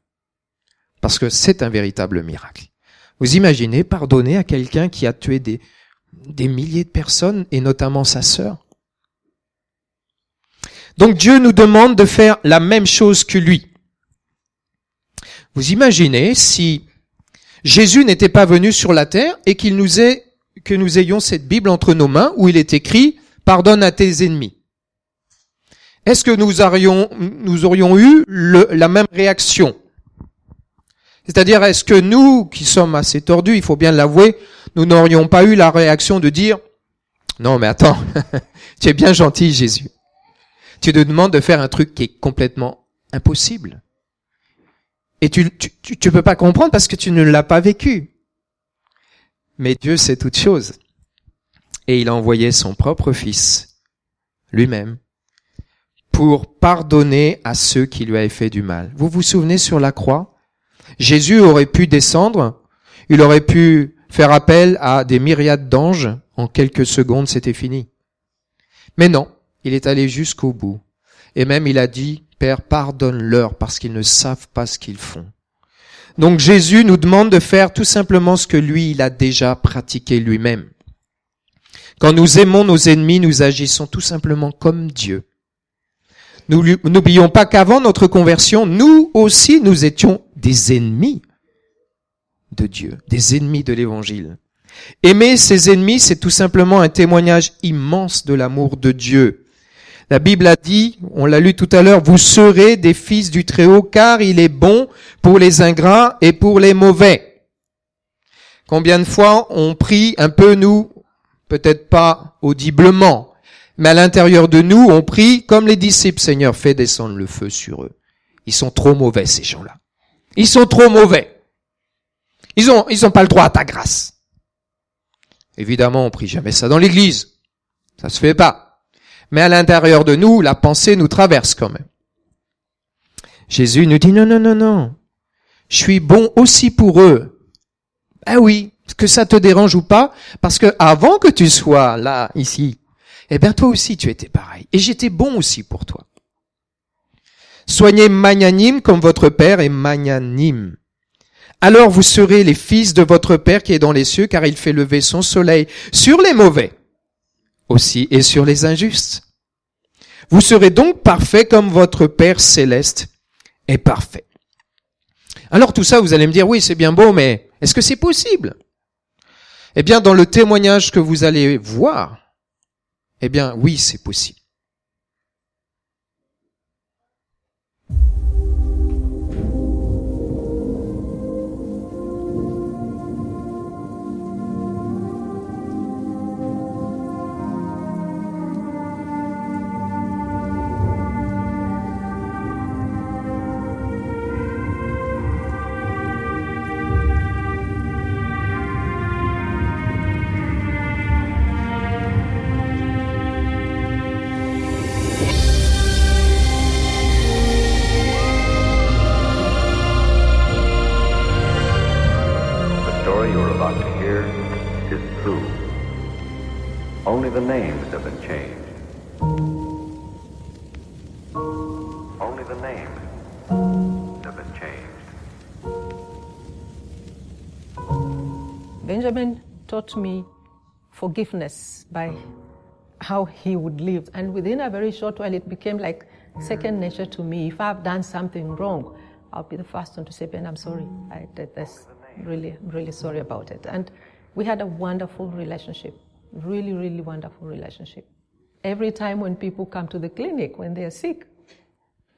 Parce que c'est un véritable miracle. Vous imaginez pardonner à quelqu'un qui a tué des, des milliers de personnes, et notamment sa sœur Donc Dieu nous demande de faire la même chose que lui. Vous imaginez si Jésus n'était pas venu sur la terre et qu'il nous ait, que nous ayons cette Bible entre nos mains où il est écrit, pardonne à tes ennemis. Est-ce que nous aurions, nous aurions eu la même réaction? C'est-à-dire, est-ce que nous, qui sommes assez tordus, il faut bien l'avouer, nous n'aurions pas eu la réaction de dire, non mais attends, (laughs) tu es bien gentil Jésus. Tu te demandes de faire un truc qui est complètement impossible. Et tu, tu peux pas comprendre parce que tu ne l'as pas vécu. Mais Dieu sait toutes choses. Et il a envoyé son propre fils, lui-même, pour pardonner à ceux qui lui avaient fait du mal. Vous vous souvenez sur la croix? Jésus aurait pu descendre, il aurait pu faire appel à des myriades d'anges, en quelques secondes c'était fini. Mais non, il est allé jusqu'au bout. Et même il a dit, Père, pardonne-leur parce qu'ils ne savent pas ce qu'ils font. Donc Jésus nous demande de faire tout simplement ce que lui, il a déjà pratiqué lui-même. Quand nous aimons nos ennemis, nous agissons tout simplement comme Dieu. N'oublions pas qu'avant notre conversion, nous aussi, nous étions des ennemis de Dieu, des ennemis de l'évangile. Aimer ses ennemis, c'est tout simplement un témoignage immense de l'amour de Dieu. La Bible a dit, on l'a lu tout à l'heure, vous serez des fils du Très-Haut car il est bon pour les ingrats et pour les mauvais. Combien de fois on prie un peu nous, peut-être pas audiblement, mais à l'intérieur de nous, on prie comme les disciples, Seigneur, fais descendre le feu sur eux. Ils sont trop mauvais, ces gens-là. Ils sont trop mauvais. Ils ont, ils ont pas le droit à ta grâce. Évidemment, on prie jamais ça dans l'église. Ça se fait pas. Mais à l'intérieur de nous, la pensée nous traverse quand même. Jésus nous dit non, non, non, non. Je suis bon aussi pour eux. Ah oui, que ça te dérange ou pas, parce que avant que tu sois là, ici, eh bien toi aussi tu étais pareil. Et j'étais bon aussi pour toi. Soignez magnanime comme votre Père est magnanime. Alors vous serez les fils de votre Père qui est dans les cieux, car il fait lever son soleil sur les mauvais aussi et sur les injustes. Vous serez donc parfaits comme votre Père céleste est parfait. Alors tout ça, vous allez me dire, oui, c'est bien beau, mais est-ce que c'est possible? Eh bien, dans le témoignage que vous allez voir, eh bien, oui, c'est possible. Taught me forgiveness by how he would live. And within a very short while, it became like second nature to me. If I've done something wrong, I'll be the first one to say, Ben, I'm sorry. I did this. Really, really sorry about it. And we had a wonderful relationship. Really, really wonderful relationship. Every time when people come to the clinic when they are sick,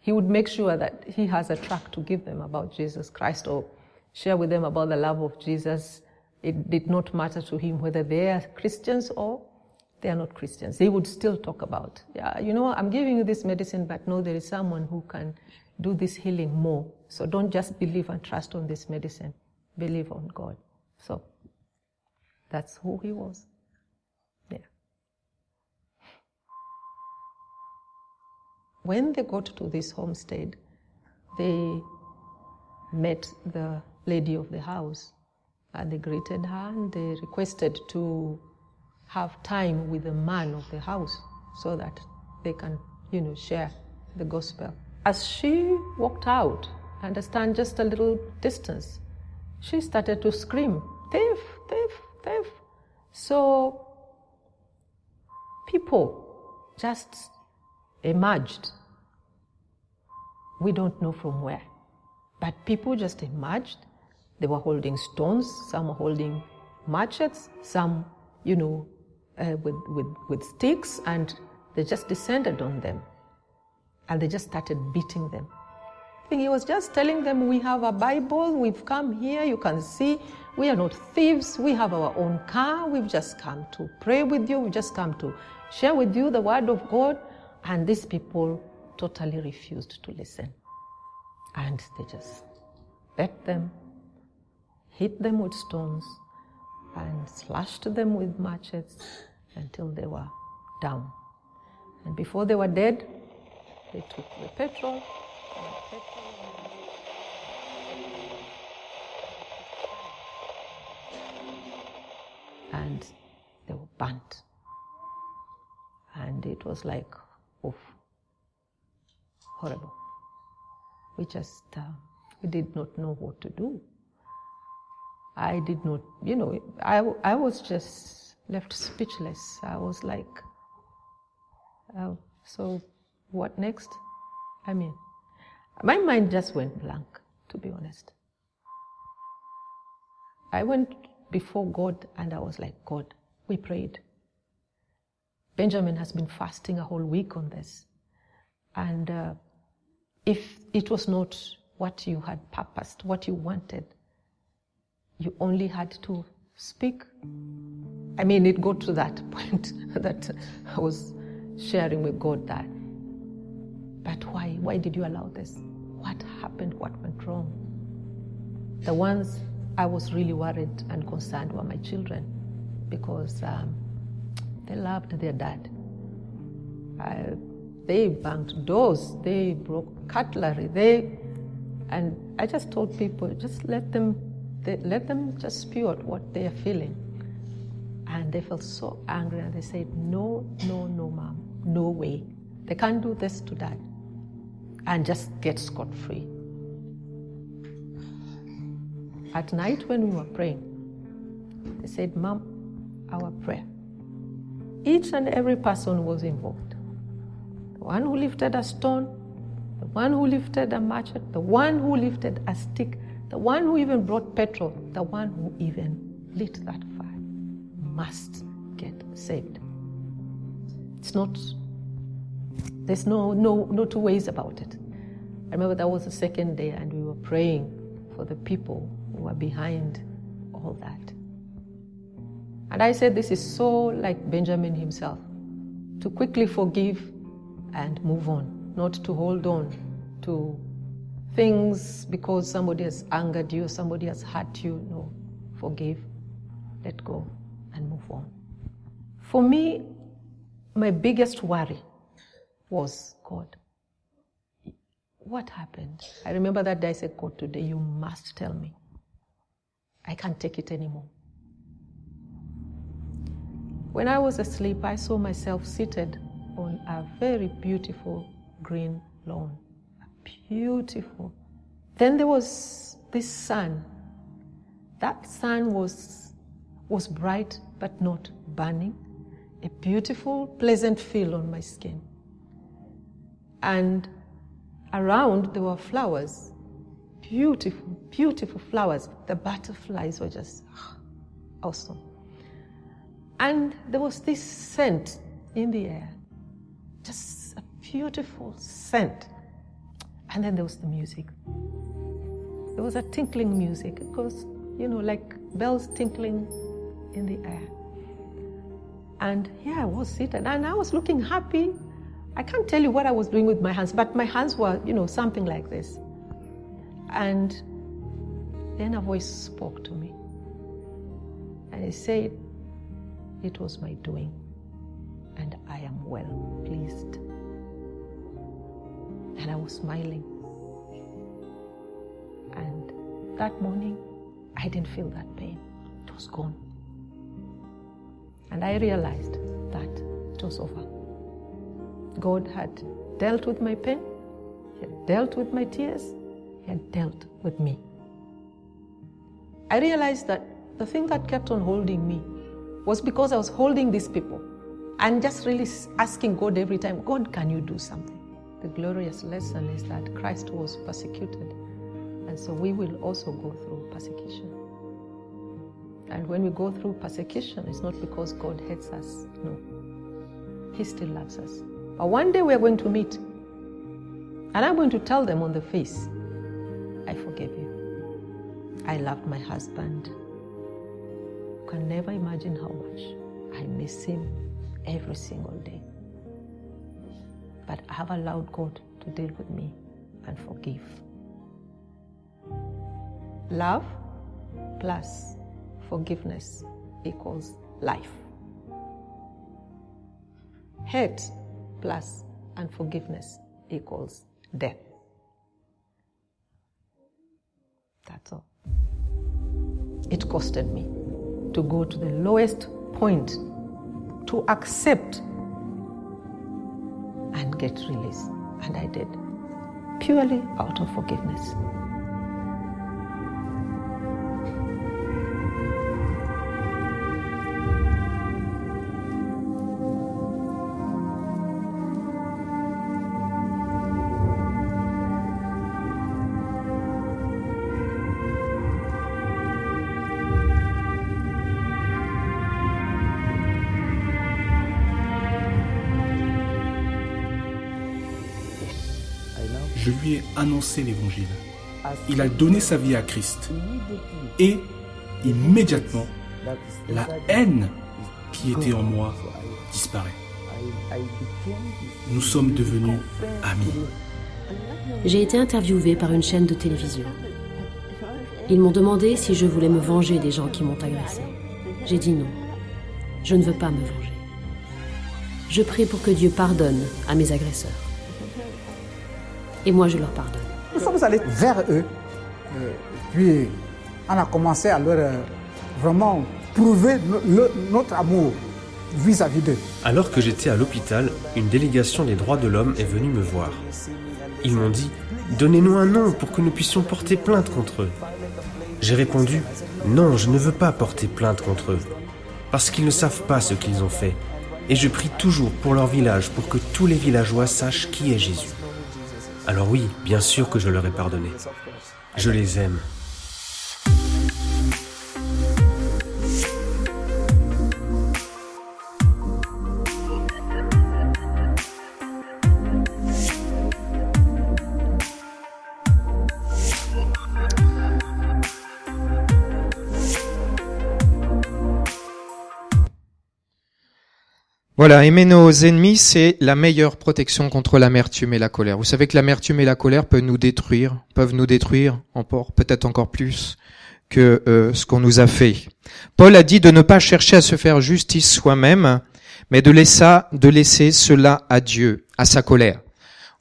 he would make sure that he has a track to give them about Jesus Christ or share with them about the love of Jesus it did not matter to him whether they are Christians or they are not Christians. They would still talk about, yeah, you know, I'm giving you this medicine, but no, there is someone who can do this healing more. So don't just believe and trust on this medicine. Believe on God. So that's who he was. Yeah. When they got to this homestead, they met the lady of the house and they greeted her and they requested to have time with the man of the house so that they can, you know, share the gospel. As she walked out and stand just a little distance, she started to scream, thief, thief, thief. So people just emerged. We don't know from where, but people just emerged. They were holding stones, some were holding machetes, some, you know, uh, with, with, with sticks, and they just descended on them. And they just started beating them. I think he was just telling them, We have a Bible, we've come here, you can see, we are not thieves, we have our own car, we've just come to pray with you, we've just come to share with you the Word of God. And these people totally refused to listen. And they just beat them, hit them with stones, and slashed them with machetes until they were down. And before they were dead, they took the petrol. And they were burnt. And it was like, oof, horrible. We just, uh, we did not know what to do. I did not, you know, I, I was just left speechless. I was like, oh, so what next? I mean, my mind just went blank, to be honest. I went before God and I was like, God, we prayed. Benjamin has been fasting a whole week on this. And uh, if it was not what you had purposed, what you wanted, you only had to speak. I mean, it got to that (laughs) point that I was sharing with God that. But why? Why did you allow this? What happened? What went wrong? The ones I was really worried and concerned were my children because um, they loved their dad. I, they banged doors, they broke cutlery, they, and I just told people, just let them, they, let them just spew out what they are feeling. And they felt so angry and they said, no, no, no, mom, no way. They can't do this to dad and just get scot free. At night when we were praying, they said, Mom, our prayer. Each and every person was involved. The one who lifted a stone, the one who lifted a machete, the one who lifted a stick, the one who even brought petrol, the one who even lit that fire must get saved. It's not, there's no, no, no two ways about it. I remember that was the second day and we were praying for the people who were behind all that. And I said, This is so like Benjamin himself to quickly forgive and move on, not to hold on to things because somebody has angered you, somebody has hurt you. No, forgive, let go, and move on. For me, my biggest worry was God. What happened? I remember that day I said, God, today you must tell me. I can't take it anymore. When I was asleep, I saw myself seated on a very beautiful green lawn. Beautiful. Then there was this sun. That sun was, was bright but not burning. A beautiful, pleasant feel on my skin. And around there were flowers beautiful, beautiful flowers. The butterflies were just ah, awesome. And there was this scent in the air, just a beautiful scent. And then there was the music. There was a tinkling music. It goes, you know, like bells tinkling in the air. And here I was seated, and I was looking happy. I can't tell you what I was doing with my hands, but my hands were, you know, something like this. And then a voice spoke to me. And it said, It was my doing, and I am well pleased. And I was smiling. And that morning, I didn't feel that pain. It was gone. And I realized that it was over. God had dealt with my pain, He had dealt with my tears, he had dealt with me. I realized that the thing that kept on holding me was because I was holding these people and just really asking God every time, God, can you do something? The glorious lesson is that Christ was persecuted, and so we will also go through persecution. And when we go through persecution, it's not because God hates us, no. He still loves us. But one day we're going to meet, and I'm going to tell them on the face, I forgive you. I loved my husband. Can never imagine how much I miss him every single day. But I have allowed God to deal with me and forgive. Love plus forgiveness equals life. Hate plus unforgiveness equals death. That's all. It costed me to go to the lowest point to accept and get release. And I did, purely out of forgiveness. Annoncé l'évangile. Il a donné sa vie à Christ. Et immédiatement, la haine qui était en moi disparaît. Nous sommes devenus amis. J'ai été interviewé par une chaîne de télévision. Ils m'ont demandé si je voulais me venger des gens qui m'ont agressé. J'ai dit non. Je ne veux pas me venger. Je prie pour que Dieu pardonne à mes agresseurs. Et moi, je leur pardonne. Nous sommes allés vers eux, euh, puis on a commencé à leur euh, vraiment prouver notre amour vis-à-vis d'eux. Alors que j'étais à l'hôpital, une délégation des droits de l'homme est venue me voir. Ils m'ont dit Donnez-nous un nom pour que nous puissions porter plainte contre eux. J'ai répondu Non, je ne veux pas porter plainte contre eux, parce qu'ils ne savent pas ce qu'ils ont fait. Et je prie toujours pour leur village pour que tous les villageois sachent qui est Jésus. Alors oui, bien sûr que je leur ai pardonné. Je les aime. Voilà, aimer nos ennemis, c'est la meilleure protection contre l'amertume et la colère. Vous savez que l'amertume et la colère peuvent nous détruire, peuvent nous détruire encore, peut-être encore plus que euh, ce qu'on nous a fait. Paul a dit de ne pas chercher à se faire justice soi-même, mais de laisser, de laisser cela à Dieu, à sa colère.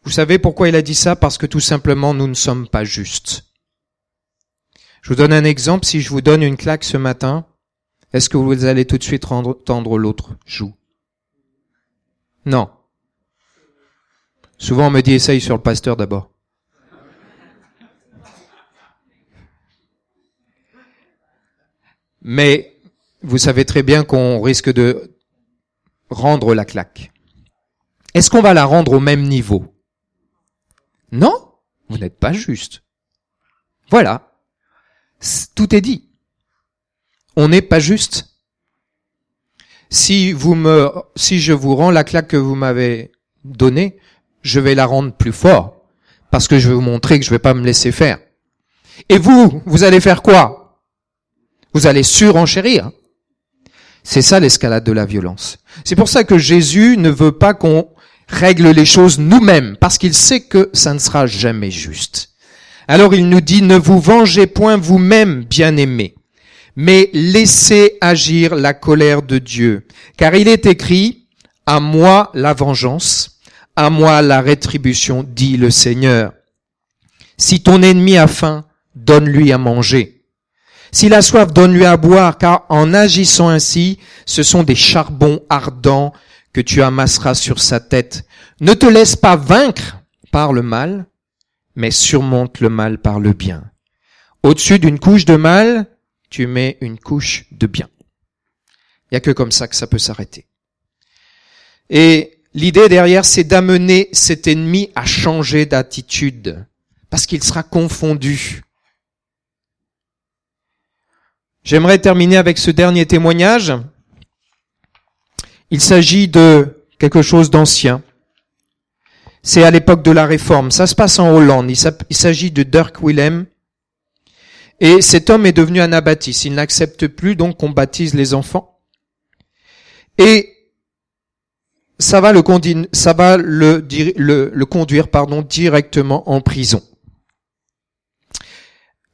Vous savez pourquoi il a dit ça? Parce que tout simplement, nous ne sommes pas justes. Je vous donne un exemple. Si je vous donne une claque ce matin, est-ce que vous allez tout de suite tendre l'autre joue? Non. Souvent on me dit essaye sur le pasteur d'abord. Mais vous savez très bien qu'on risque de rendre la claque. Est-ce qu'on va la rendre au même niveau? Non, vous n'êtes pas juste. Voilà. Tout est dit. On n'est pas juste si vous me, si je vous rends la claque que vous m'avez donnée, je vais la rendre plus fort. Parce que je vais vous montrer que je vais pas me laisser faire. Et vous, vous allez faire quoi? Vous allez surenchérir. C'est ça l'escalade de la violence. C'est pour ça que Jésus ne veut pas qu'on règle les choses nous-mêmes, parce qu'il sait que ça ne sera jamais juste. Alors il nous dit, ne vous vengez point vous-même, bien-aimés, mais laissez agir la colère de Dieu. Car il est écrit, à moi la vengeance, à moi la rétribution, dit le Seigneur. Si ton ennemi a faim, donne-lui à manger. S'il a soif, donne-lui à boire, car en agissant ainsi, ce sont des charbons ardents que tu amasseras sur sa tête. Ne te laisse pas vaincre par le mal, mais surmonte le mal par le bien. Au-dessus d'une couche de mal, tu mets une couche de bien. Il n'y a que comme ça que ça peut s'arrêter. Et l'idée derrière, c'est d'amener cet ennemi à changer d'attitude, parce qu'il sera confondu. J'aimerais terminer avec ce dernier témoignage. Il s'agit de quelque chose d'ancien. C'est à l'époque de la Réforme. Ça se passe en Hollande. Il s'agit de Dirk Willem, et cet homme est devenu anabaptiste. Il n'accepte plus donc qu'on baptise les enfants. Et ça va le, ça va le, conduire pardon, directement en prison.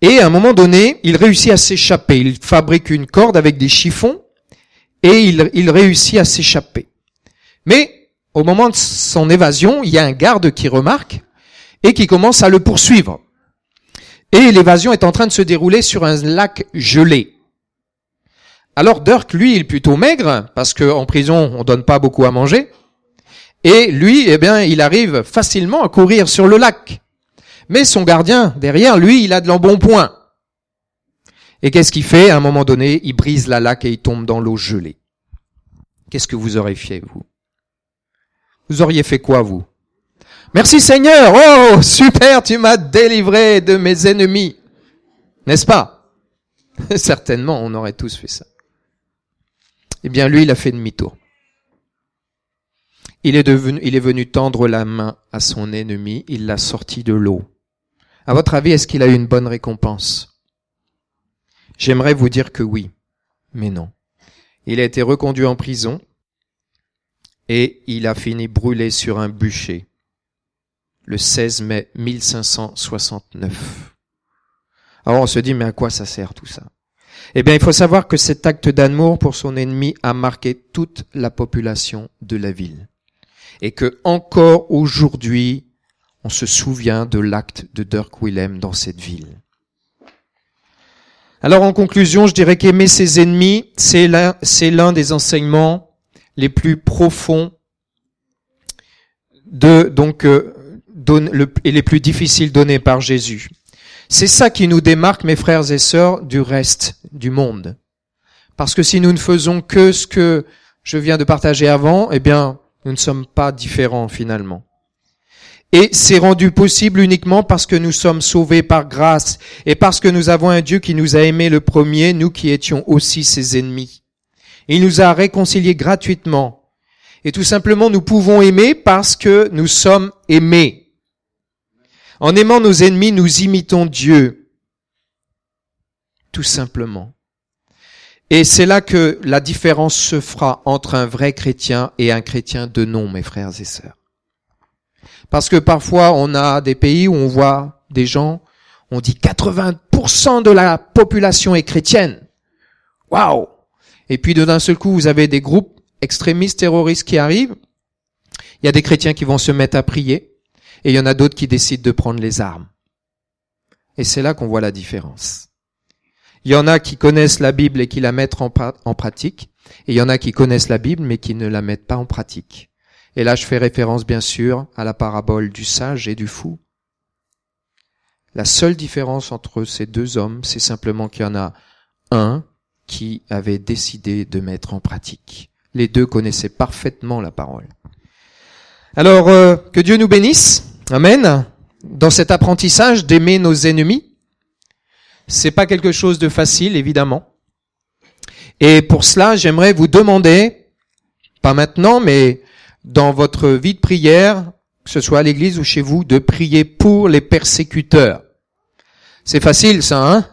Et à un moment donné, il réussit à s'échapper. Il fabrique une corde avec des chiffons et il réussit à s'échapper. Mais au moment de son évasion, il y a un garde qui remarque et qui commence à le poursuivre. Et l'évasion est en train de se dérouler sur un lac gelé. Alors Dirk, lui, il est plutôt maigre, parce qu'en prison, on donne pas beaucoup à manger. Et lui, eh bien, il arrive facilement à courir sur le lac. Mais son gardien, derrière, lui, il a de l'embonpoint. Et qu'est-ce qu'il fait? À un moment donné, il brise la lac et il tombe dans l'eau gelée. Qu'est-ce que vous auriez fait, vous? Vous auriez fait quoi, vous? Merci Seigneur. Oh, super, tu m'as délivré de mes ennemis. N'est-ce pas? (laughs) Certainement, on aurait tous fait ça. Eh bien, lui, il a fait demi-tour. Il est, devenu, il est venu tendre la main à son ennemi, il l'a sorti de l'eau. À votre avis, est-ce qu'il a eu une bonne récompense? J'aimerais vous dire que oui, mais non. Il a été reconduit en prison et il a fini brûlé sur un bûcher le 16 mai 1569. Alors on se dit, mais à quoi ça sert tout ça? Eh bien, il faut savoir que cet acte d'amour pour son ennemi a marqué toute la population de la ville. Et que encore aujourd'hui, on se souvient de l'acte de Dirk Willem dans cette ville. Alors en conclusion, je dirais qu'aimer ses ennemis, c'est l'un, des enseignements les plus profonds de donc euh, et les plus difficiles donnés par Jésus. C'est ça qui nous démarque, mes frères et sœurs, du reste du monde. Parce que si nous ne faisons que ce que je viens de partager avant, eh bien, nous ne sommes pas différents finalement. Et c'est rendu possible uniquement parce que nous sommes sauvés par grâce et parce que nous avons un Dieu qui nous a aimés le premier, nous qui étions aussi ses ennemis. Il nous a réconciliés gratuitement. Et tout simplement, nous pouvons aimer parce que nous sommes aimés. En aimant nos ennemis, nous imitons Dieu. Tout simplement. Et c'est là que la différence se fera entre un vrai chrétien et un chrétien de nom, mes frères et sœurs. Parce que parfois, on a des pays où on voit des gens, on dit 80% de la population est chrétienne. Waouh! Et puis d'un seul coup, vous avez des groupes extrémistes terroristes qui arrivent. Il y a des chrétiens qui vont se mettre à prier et il y en a d'autres qui décident de prendre les armes. Et c'est là qu'on voit la différence. Il y en a qui connaissent la Bible et qui la mettent en, pratique, et il y en a qui connaissent la Bible mais qui ne la mettent pas en pratique. Et là, je fais référence bien sûr à la parabole du sage et du fou. La seule différence entre ces deux hommes, c'est simplement qu'il y en a un qui avait décidé de mettre en pratique. Les deux connaissaient parfaitement la parole. Alors, euh, que Dieu nous bénisse. Amen. Dans cet apprentissage d'aimer nos ennemis. C'est pas quelque chose de facile, évidemment. Et pour cela, j'aimerais vous demander, pas maintenant, mais dans votre vie de prière, que ce soit à l'église ou chez vous, de prier pour les persécuteurs. C'est facile, ça, hein?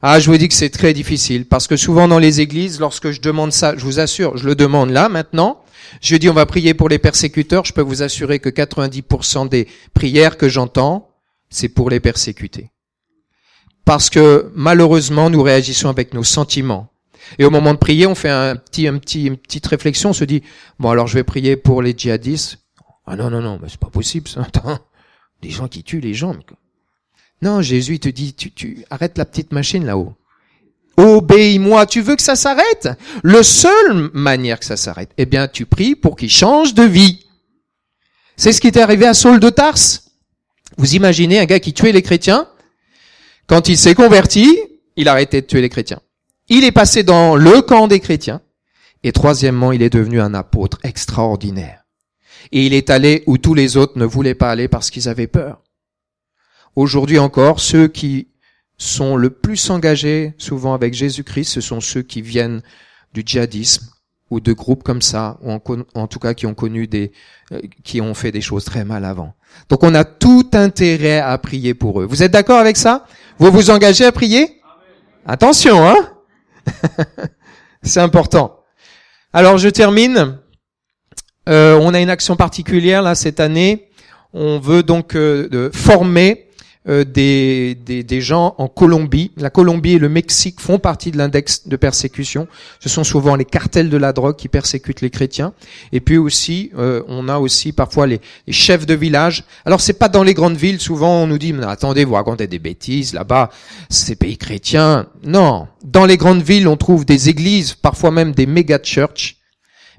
Ah, je vous dis que c'est très difficile parce que souvent dans les églises, lorsque je demande ça, je vous assure, je le demande là maintenant, je dis on va prier pour les persécuteurs, je peux vous assurer que 90% des prières que j'entends, c'est pour les persécuter. Parce que malheureusement, nous réagissons avec nos sentiments. Et au moment de prier, on fait un petit, un petit, une petite réflexion, on se dit, bon alors je vais prier pour les djihadistes. Ah non, non, non, mais c'est pas possible ça. des gens qui tuent les gens. Non, Jésus te dit, tu, tu arrête la petite machine là-haut. Obéis-moi, tu veux que ça s'arrête? Le seul manière que ça s'arrête, eh bien, tu pries pour qu'il change de vie. C'est ce qui est arrivé à Saul de Tarse. Vous imaginez un gars qui tuait les chrétiens Quand il s'est converti, il a arrêté de tuer les chrétiens. Il est passé dans le camp des chrétiens. Et troisièmement, il est devenu un apôtre extraordinaire. Et il est allé où tous les autres ne voulaient pas aller parce qu'ils avaient peur. Aujourd'hui encore, ceux qui sont le plus engagés souvent avec Jésus-Christ, ce sont ceux qui viennent du djihadisme ou de groupes comme ça, ou en, tout cas qui ont connu des, euh, qui ont fait des choses très mal avant. Donc on a tout intérêt à prier pour eux. Vous êtes d'accord avec ça? Vous vous engagez à prier? Attention, hein? (laughs) C'est important. Alors je termine. Euh, on a une action particulière là cette année. On veut donc euh, de former euh, des, des, des, gens en Colombie. La Colombie et le Mexique font partie de l'index de persécution. Ce sont souvent les cartels de la drogue qui persécutent les chrétiens. Et puis aussi, euh, on a aussi parfois les, les, chefs de village. Alors c'est pas dans les grandes villes. Souvent on nous dit mais attendez, vous racontez des bêtises là-bas. C'est pays chrétiens. Non, dans les grandes villes on trouve des églises, parfois même des méga church.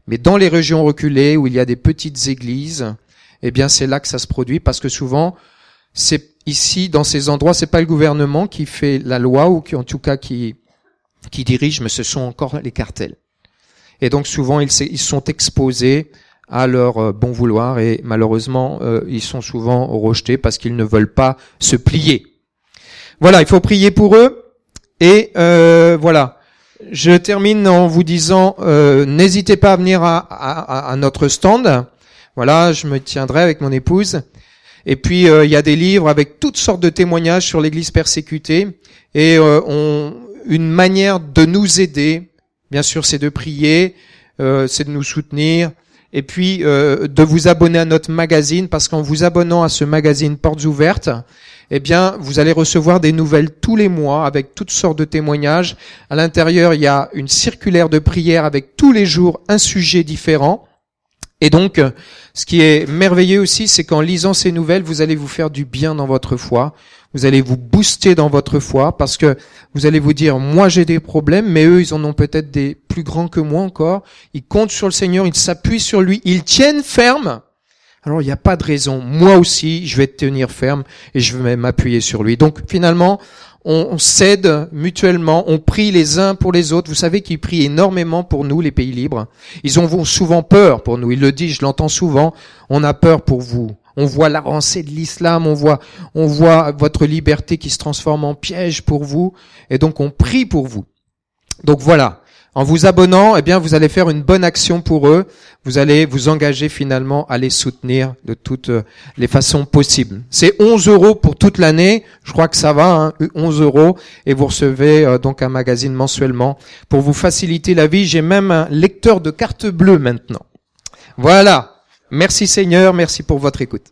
Mais dans les régions reculées où il y a des petites églises, eh bien c'est là que ça se produit parce que souvent c'est ici, dans ces endroits, c'est pas le gouvernement qui fait la loi ou qui, en tout cas, qui, qui dirige, mais ce sont encore les cartels. Et donc souvent, ils, sont exposés à leur euh, bon vouloir et malheureusement, euh, ils sont souvent rejetés parce qu'ils ne veulent pas se plier. Voilà, il faut prier pour eux et euh, voilà. Je termine en vous disant, euh, n'hésitez pas à venir à, à, à, notre stand. Voilà, je me tiendrai avec mon épouse. Et puis euh, il y a des livres avec toutes sortes de témoignages sur l'Église persécutée et euh, une manière de nous aider. Bien sûr, c'est de prier, euh, c'est de nous soutenir, et puis de vous abonner à notre magazine parce qu'en vous abonnant à ce magazine Portes ouvertes, eh bien, vous allez recevoir des nouvelles tous les mois avec toutes sortes de témoignages. À l'intérieur, il y a une circulaire de prière avec tous les jours un sujet différent. Et donc, ce qui est merveilleux aussi, c'est qu'en lisant ces nouvelles, vous allez vous faire du bien dans votre foi. Vous allez vous booster dans votre foi parce que vous allez vous dire, moi j'ai des problèmes, mais eux, ils en ont peut-être des plus grands que moi encore. Ils comptent sur le Seigneur, ils s'appuient sur lui, ils tiennent ferme. Alors il n'y a pas de raison. Moi aussi, je vais tenir ferme et je vais m'appuyer sur lui. Donc finalement, on, s'aide mutuellement, on prie les uns pour les autres. Vous savez qu'ils prient énormément pour nous, les pays libres. Ils ont souvent peur pour nous. Il le dit, je l'entends souvent. On a peur pour vous. On voit l'avancée de l'islam, on voit, on voit votre liberté qui se transforme en piège pour vous, et donc on prie pour vous. Donc voilà. En vous abonnant, eh bien, vous allez faire une bonne action pour eux. Vous allez vous engager finalement à les soutenir de toutes euh, les façons possibles. C'est 11 euros pour toute l'année. Je crois que ça va, hein, 11 euros. Et vous recevez euh, donc un magazine mensuellement. Pour vous faciliter la vie, j'ai même un lecteur de carte bleue maintenant. Voilà. Merci Seigneur, merci pour votre écoute.